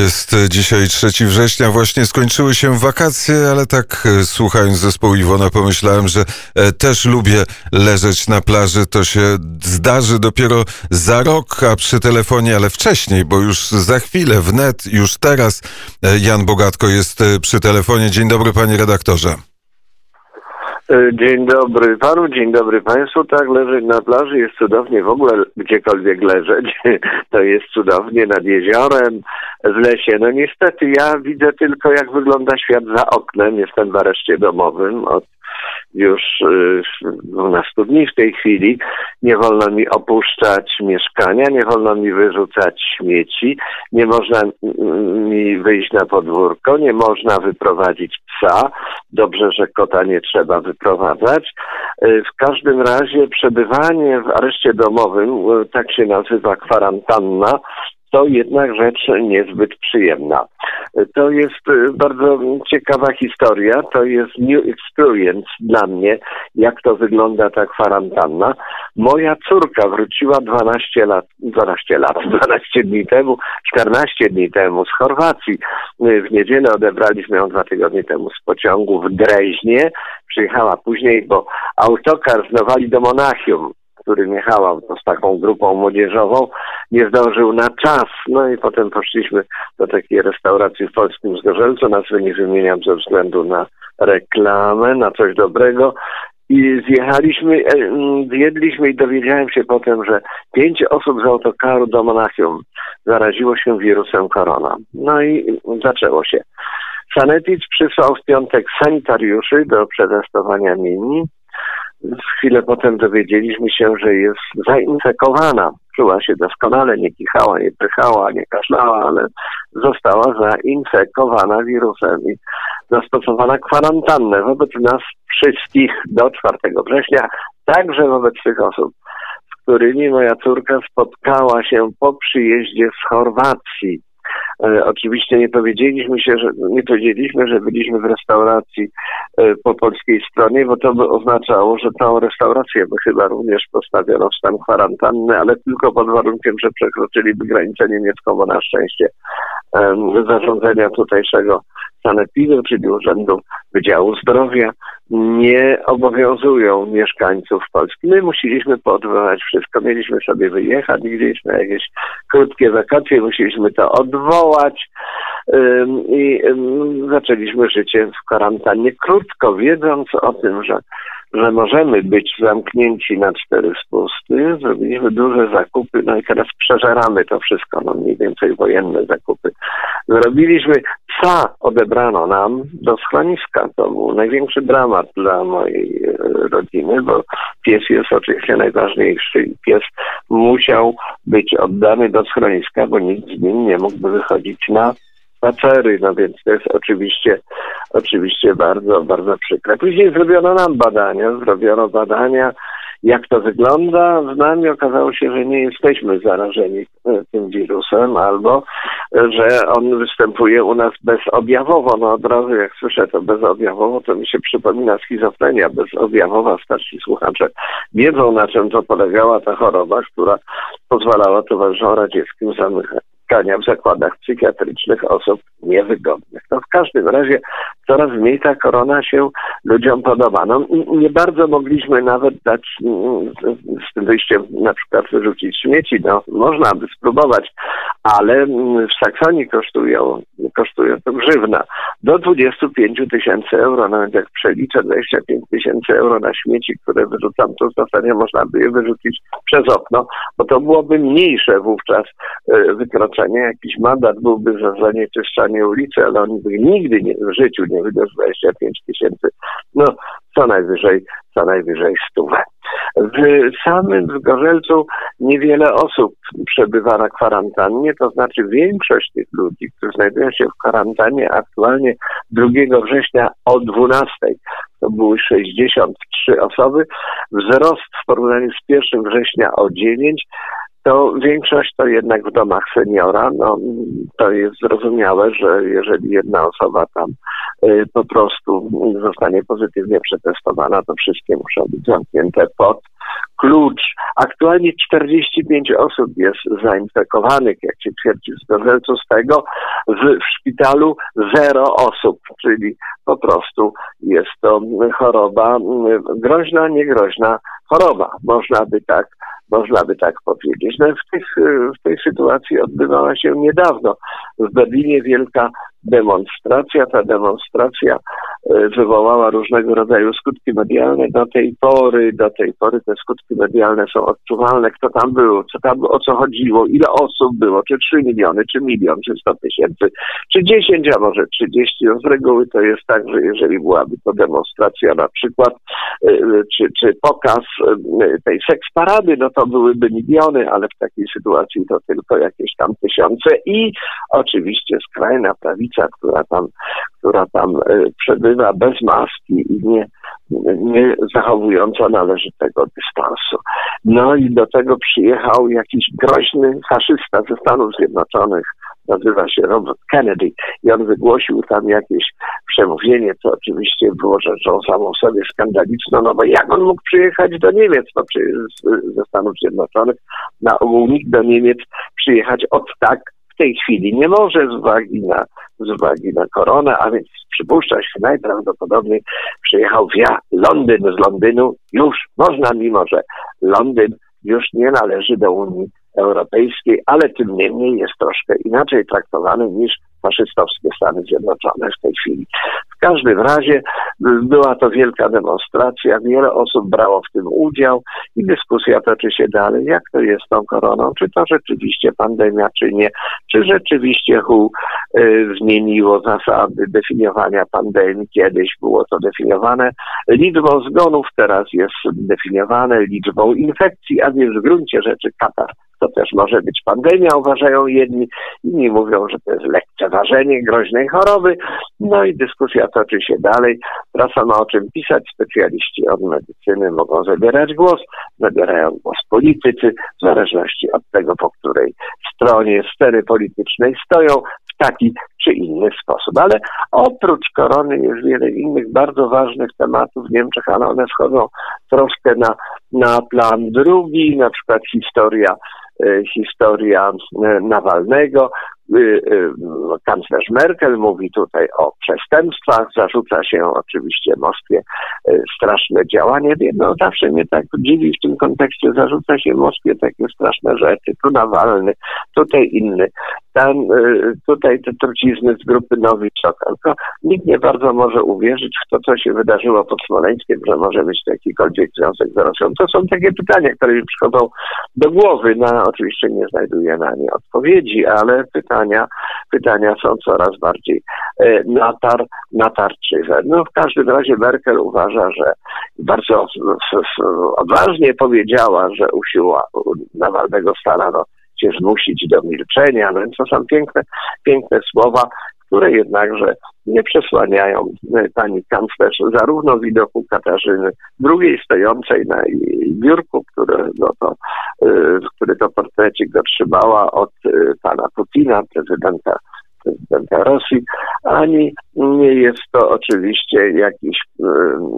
Jest dzisiaj 3 września, właśnie skończyły się wakacje, ale tak e, słuchając zespołu Iwona pomyślałem, że e, też lubię leżeć na plaży. To się zdarzy dopiero za rok, a przy telefonie, ale wcześniej, bo już za chwilę, wnet, już teraz e, Jan Bogatko jest przy telefonie. Dzień dobry panie redaktorze. E, dzień dobry panu, dzień dobry państwu. Tak, leżeć na plaży jest cudownie, w ogóle gdziekolwiek leżeć, to jest cudownie nad jeziorem, w lesie. No niestety ja widzę tylko jak wygląda świat za oknem. Jestem w areszcie domowym od już 12 y, dni w tej chwili. Nie wolno mi opuszczać mieszkania, nie wolno mi wyrzucać śmieci, nie można mi wyjść na podwórko, nie można wyprowadzić psa. Dobrze, że kota nie trzeba wyprowadzać. Y, w każdym razie przebywanie w areszcie domowym, y, tak się nazywa kwarantanna, to jednak rzecz niezbyt przyjemna. To jest y, bardzo ciekawa historia, to jest new experience dla mnie, jak to wygląda ta kwarantanna. Moja córka wróciła 12 lat, 12 lat, 12 dni temu, 14 dni temu z Chorwacji. W niedzielę odebraliśmy ją dwa tygodnie temu z pociągu w Dreźnie. Przyjechała później, bo autokar znowali do Monachium którym jechałam z taką grupą młodzieżową, nie zdążył na czas. No i potem poszliśmy do takiej restauracji w polskim Zgorzelcu, nazwy nie wymieniam ze względu na reklamę, na coś dobrego. I zjechaliśmy, e, zjedliśmy i dowiedziałem się potem, że pięć osób z autokaru do Monachium zaraziło się wirusem korona. No i zaczęło się. Sanetic przysłał w piątek sanitariuszy do przetestowania mini chwilę potem dowiedzieliśmy się, że jest zainfekowana. Czuła się doskonale, nie kichała, nie prychała, nie kaszlała, ale została zainfekowana wirusem i zastosowana kwarantannę wobec nas wszystkich do 4 września, także wobec tych osób, z którymi moja córka spotkała się po przyjeździe z Chorwacji. E, oczywiście nie powiedzieliśmy się, że nie powiedzieliśmy, że byliśmy w restauracji e, po polskiej stronie, bo to by oznaczało, że tą restaurację by chyba również postawiono w stan kwarantanny, ale tylko pod warunkiem, że przekroczyliby granicę niemiecką, bo na szczęście zarządzenia tutejszego sanepidu, czyli Urzędu Wydziału Zdrowia, nie obowiązują mieszkańców Polski. My musieliśmy podwołać wszystko. Mieliśmy sobie wyjechać na jakieś krótkie wakacje, musieliśmy to odwołać i zaczęliśmy życie w kwarantannie krótko, wiedząc o tym, że że możemy być zamknięci na cztery spusty. Zrobiliśmy duże zakupy, no i teraz przeżeramy to wszystko, no mniej więcej wojenne zakupy. Zrobiliśmy psa, odebrano nam do schroniska. To był największy dramat dla mojej e, rodziny, bo pies jest oczywiście najważniejszy i pies musiał być oddany do schroniska, bo nikt z nim nie mógłby wychodzić na spacery, no więc to jest oczywiście, oczywiście bardzo, bardzo przykre. Później zrobiono nam badania, zrobiono badania, jak to wygląda. Z nami okazało się, że nie jesteśmy zarażeni e, tym wirusem, albo e, że on występuje u nas bezobjawowo. No od razu jak słyszę to bezobjawowo, to mi się przypomina schizofrenia bezobjawowa. Starsi słuchacze wiedzą, na czym to polegała ta choroba, która pozwalała towarzyszom radzieckim zamykać spotkania w zakładach psychiatrycznych osób niewygodnych. No w każdym razie coraz mniej ta korona się ludziom podoba. No, nie bardzo mogliśmy nawet dać mm, z tym wyjściem na przykład wyrzucić śmieci. No, można by spróbować, ale mm, w Saksonii kosztują, kosztują to grzywna do 25 tysięcy euro. Nawet jak przeliczę 25 tysięcy euro na śmieci, które wyrzucam, to w zasadzie można by je wyrzucić przez okno, bo to byłoby mniejsze wówczas e, wykroczenie. Jakiś mandat byłby za zanieczyszczanie ulicy, ale oni by nigdy nie, w życiu nie wydał 25 tysięcy. No, co najwyżej, co najwyżej stówę. W samym Zgorzelcu niewiele osób przebywa na kwarantannie, to znaczy większość tych ludzi, którzy znajdują się w kwarantannie aktualnie 2 września o 12, to były 63 osoby, wzrost w porównaniu z 1 września o 9, to większość to jednak w domach seniora. No, to jest zrozumiałe, że jeżeli jedna osoba tam po prostu zostanie pozytywnie przetestowana, to wszystkie muszą być zamknięte pod klucz. Aktualnie 45 osób jest zainfekowanych, jak się twierdzi z tego. W, w szpitalu zero osób, czyli po prostu jest to choroba groźna, niegroźna choroba, można by tak można by tak powiedzieć. No, w, tych, w tej sytuacji odbywała się niedawno w Berlinie wielka demonstracja. Ta demonstracja e, wywołała różnego rodzaju skutki medialne. Do tej pory, do tej pory te skutki medialne są odczuwalne. Kto tam był, co tam, o co chodziło, ile osób było, czy 3 miliony, czy milion, czy 100 tysięcy, czy 10, a może 30. No z reguły to jest tak, że jeżeli byłaby to demonstracja na przykład, e, czy, czy pokaz e, tej seks parady, no to byłyby miliony, ale w takiej sytuacji to tylko jakieś tam tysiące i oczywiście skrajna prawica która tam, która tam e, przebywa bez maski i nie, nie zachowująca należytego dystansu. No i do tego przyjechał jakiś groźny faszysta ze Stanów Zjednoczonych, nazywa się Robert Kennedy i on wygłosił tam jakieś przemówienie, co oczywiście było rzeczą samą sobie skandaliczną, no bo jak on mógł przyjechać do Niemiec, no przecież ze Stanów Zjednoczonych, na ogół nikt do Niemiec przyjechać od tak w tej chwili nie może z uwagi na z uwagi na koronę, a więc przypuszcza się najprawdopodobniej przyjechał via Londyn z Londynu. Już można, mimo że Londyn już nie należy do Unii Europejskiej, ale tym niemniej jest troszkę inaczej traktowany niż faszystowskie Stany Zjednoczone w tej chwili. W każdym razie była to wielka demonstracja, wiele osób brało w tym udział i dyskusja toczy się dalej, jak to jest z tą koroną, czy to rzeczywiście pandemia, czy nie, czy rzeczywiście WHO y, zmieniło zasady definiowania pandemii, kiedyś było to definiowane. Liczbą zgonów, teraz jest definiowane liczbą infekcji, a więc w gruncie rzeczy Katar to też może być pandemia, uważają jedni, inni mówią, że to jest lekceważenie groźnej choroby. No i dyskusja toczy się dalej. Prasa ma o czym pisać, specjaliści od medycyny mogą zabierać głos, zabierają głos politycy, w zależności od tego, po której stronie sceny politycznej stoją, w taki czy inny sposób. Ale oprócz korony jest wiele innych bardzo ważnych tematów w Niemczech, ale one wchodzą troszkę na, na plan drugi, na przykład historia historia e, Nawalnego, Y, y, kanclerz Merkel mówi tutaj o przestępstwach, zarzuca się oczywiście Moskwie y, straszne działanie. No zawsze mnie tak dziwi w tym kontekście, zarzuca się Moskwie takie straszne rzeczy. Tu Nawalny, tutaj inny, tam, tutaj te trucizny z grupy Nowiczok. Tylko nikt nie bardzo może uwierzyć w to, co się wydarzyło pod Smoleńskiem, że może być jakikolwiek związek z Rosją. To są takie pytania, które mi przychodzą do głowy. No, oczywiście nie znajduję na nie odpowiedzi, ale pytania pytania, są coraz bardziej e, natar, natarczywe. No w każdym razie Merkel uważa, że bardzo odważnie powiedziała, że usiła Nawalnego starano się zmusić do milczenia, no więc to są piękne, piękne słowa, które jednakże nie przesłaniają e, pani kanclerz zarówno widoku Katarzyny II stojącej na biurku, które, no to, e, który to portrecik otrzymała od e, pana Putina, prezydenta prezydenta Rosji, ani nie jest to oczywiście jakiś,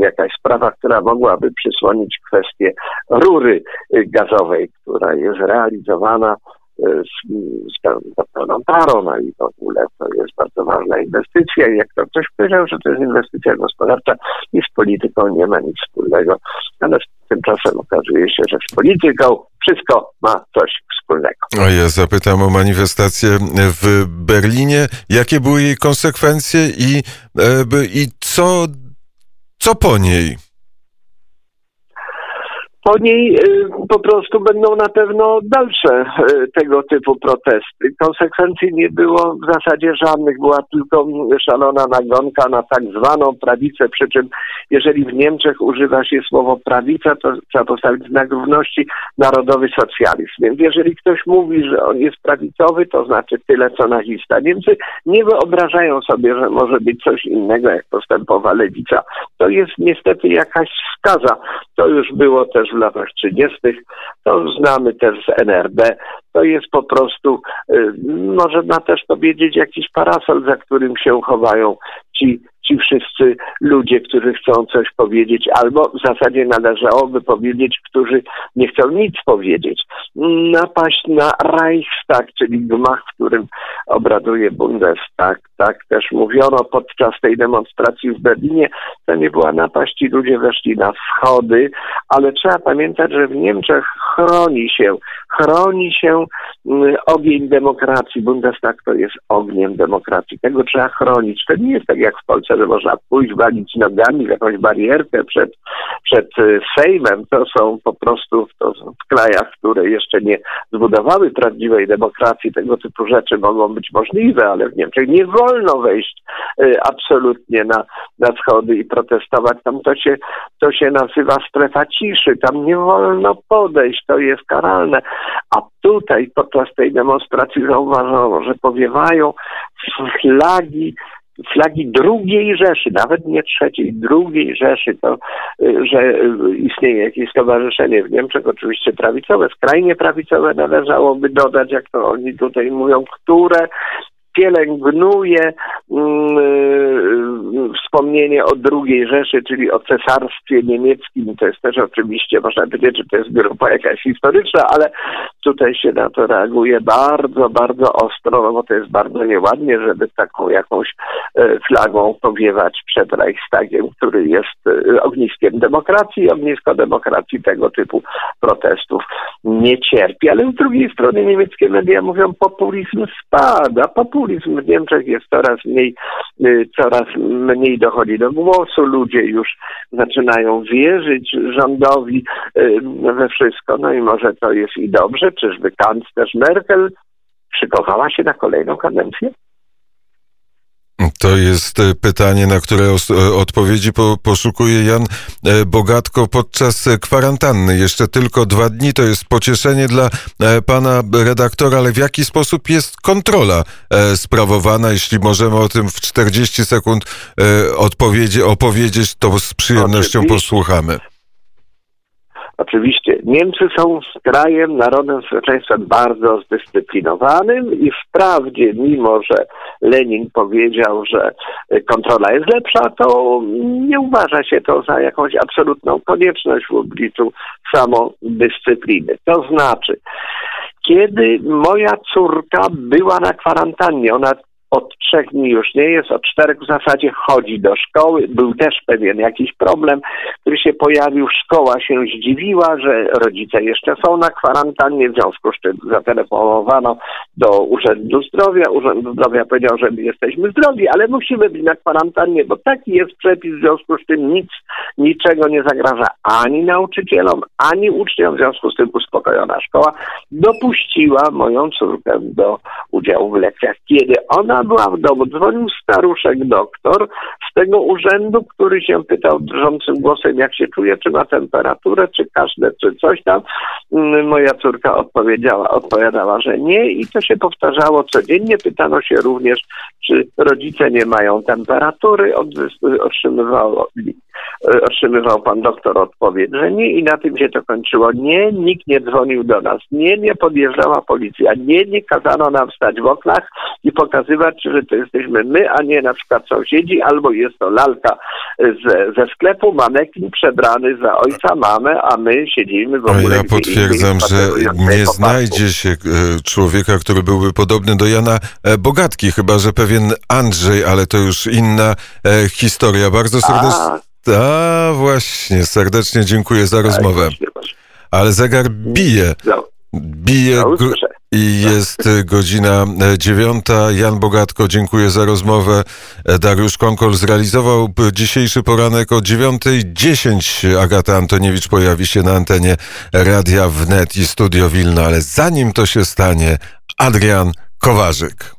jakaś sprawa, która mogłaby przysłonić kwestię rury gazowej, która jest realizowana z, z pełną parą, no i w ogóle to jest bardzo ważna inwestycja i jak to ktoś powiedział, że to jest inwestycja gospodarcza i z polityką nie ma nic wspólnego, ale tymczasem okazuje się, że z polityką wszystko ma coś wspólnego. A ja zapytam o manifestację w Berlinie. Jakie były jej konsekwencje i, e, i co, co po niej? Po niej y, po prostu będą na pewno dalsze y, tego typu protesty. Konsekwencji nie było w zasadzie żadnych, była tylko szalona nagonka na tak zwaną prawicę, przy czym jeżeli w Niemczech używa się słowo prawica, to trzeba postawić znak równości narodowy socjalizm. Więc jeżeli ktoś mówi, że on jest prawicowy, to znaczy tyle co nazista. Niemcy nie wyobrażają sobie, że może być coś innego, jak postępowa lewica. To jest niestety jakaś skaza. To już było też w latach 30. To znamy też z NRD. To jest po prostu, y, można też powiedzieć, jakiś parasol, za którym się chowają ci, ci wszyscy ludzie, którzy chcą coś powiedzieć, albo w zasadzie należałoby powiedzieć, którzy nie chcą nic powiedzieć. Napaść na Reichstag, czyli gmach, w którym obraduje Bundestag, tak też mówiono podczas tej demonstracji w Berlinie, to nie była napaść, ci ludzie weszli na schody, ale trzeba pamiętać, że w Niemczech chroni się, chroni się mm, ogień demokracji. Bundestag to jest ogniem demokracji. Tego trzeba chronić. To nie jest tak jak w Polsce, że można pójść, walić nogami w jakąś barierkę przed, przed y, Sejmem. To są po prostu to są w krajach, które jeszcze nie zbudowały prawdziwej demokracji. Tego typu rzeczy mogą być możliwe, ale w Niemczech nie wolno wejść y, absolutnie na, na schody i protestować. Tam to się, to się nazywa strefa ciszy. Tam nie wolno podejść. To jest karalne. A tutaj podczas tej demonstracji zauważono, że powiewają flagi flagi drugiej Rzeszy, nawet nie trzeciej, drugiej Rzeszy, to, y, że y, istnieje jakieś stowarzyszenie w Niemczech, oczywiście prawicowe, skrajnie prawicowe należałoby dodać, jak to oni tutaj mówią, które pielęgnuje mm, y, wspomnienie o II Rzeszy, czyli o cesarstwie niemieckim. To jest też oczywiście, można powiedzieć, że to jest grupa jakaś historyczna, ale tutaj się na to reaguje bardzo, bardzo ostro, no bo to jest bardzo nieładnie, żeby taką jakąś e, flagą powiewać przed Reichstagiem, który jest e, ogniskiem demokracji, ognisko demokracji tego typu protestów nie cierpi. Ale z drugiej strony niemieckie media mówią, populizm spada, populizm w Niemczech jest coraz mniej, y, coraz mniej dochodzi do głosu, ludzie już zaczynają wierzyć rządowi we wszystko, no i może to jest i dobrze, czyżby kanclerz Merkel szykowała się na kolejną kadencję? To jest e, pytanie, na które e, odpowiedzi po, poszukuje Jan e, Bogatko podczas kwarantanny. Jeszcze tylko dwa dni to jest pocieszenie dla pana redaktora, ale w jaki sposób jest kontrola sprawowana? Jeśli możemy o tym w 40 sekund odpowiedzi, opowiedzieć, to z przyjemnością Oczywiście. posłuchamy. Oczywiście Niemcy są krajem, narodem, społeczeństwem bardzo zdyscyplinowanym i wprawdzie, mimo że Lenin powiedział, że kontrola jest lepsza, to nie uważa się to za jakąś absolutną konieczność w obliczu samodyscypliny. To znaczy, kiedy moja córka była na kwarantannie, ona od trzech dni już nie jest, od czterech w zasadzie chodzi do szkoły. Był też pewien jakiś problem, który się pojawił. Szkoła się zdziwiła, że rodzice jeszcze są na kwarantannie, w związku z czym zatelefonowano do Urzędu Zdrowia. Urząd Zdrowia powiedział, że my jesteśmy zdrowi, ale musimy być na kwarantannie, bo taki jest przepis, w związku z tym nic, niczego nie zagraża ani nauczycielom, ani uczniom, w związku z tym uspokojona szkoła dopuściła moją córkę do udziału w lekcjach. Kiedy ona była w domu, dzwonił staruszek doktor z tego urzędu, który się pytał drżącym głosem, jak się czuje, czy ma temperaturę, czy kaszle, czy coś tam. Mm, moja córka odpowiedziała, odpowiadała, że nie i to się powtarzało codziennie. Pytano się również, czy rodzice nie mają temperatury, otrzymywało E, otrzymywał pan doktor odpowiedź, że nie i na tym się to kończyło. Nie, nikt nie dzwonił do nas. Nie, nie podjeżdżała policja. Nie, nie kazano nam stać w oknach i pokazywać, że to jesteśmy my, a nie na przykład sąsiedzi, albo jest to lalka ze, ze sklepu, manekin przebrany za ojca, mamę, a my siedzimy w ogóle. Ja potwierdzam, że nie znajdzie się e, człowieka, który byłby podobny do Jana e, Bogatki, chyba że pewien Andrzej, ale to już inna historia. Bardzo serdecznie. A właśnie, serdecznie dziękuję za rozmowę. Ale zegar bije. Bije i jest godzina dziewiąta. Jan Bogatko, dziękuję za rozmowę. Dariusz Konkol zrealizował dzisiejszy poranek o dziewiątej dziesięć. Agata Antoniewicz pojawi się na antenie Radia Wnet i Studio Wilno, ale zanim to się stanie, Adrian Kowarzyk.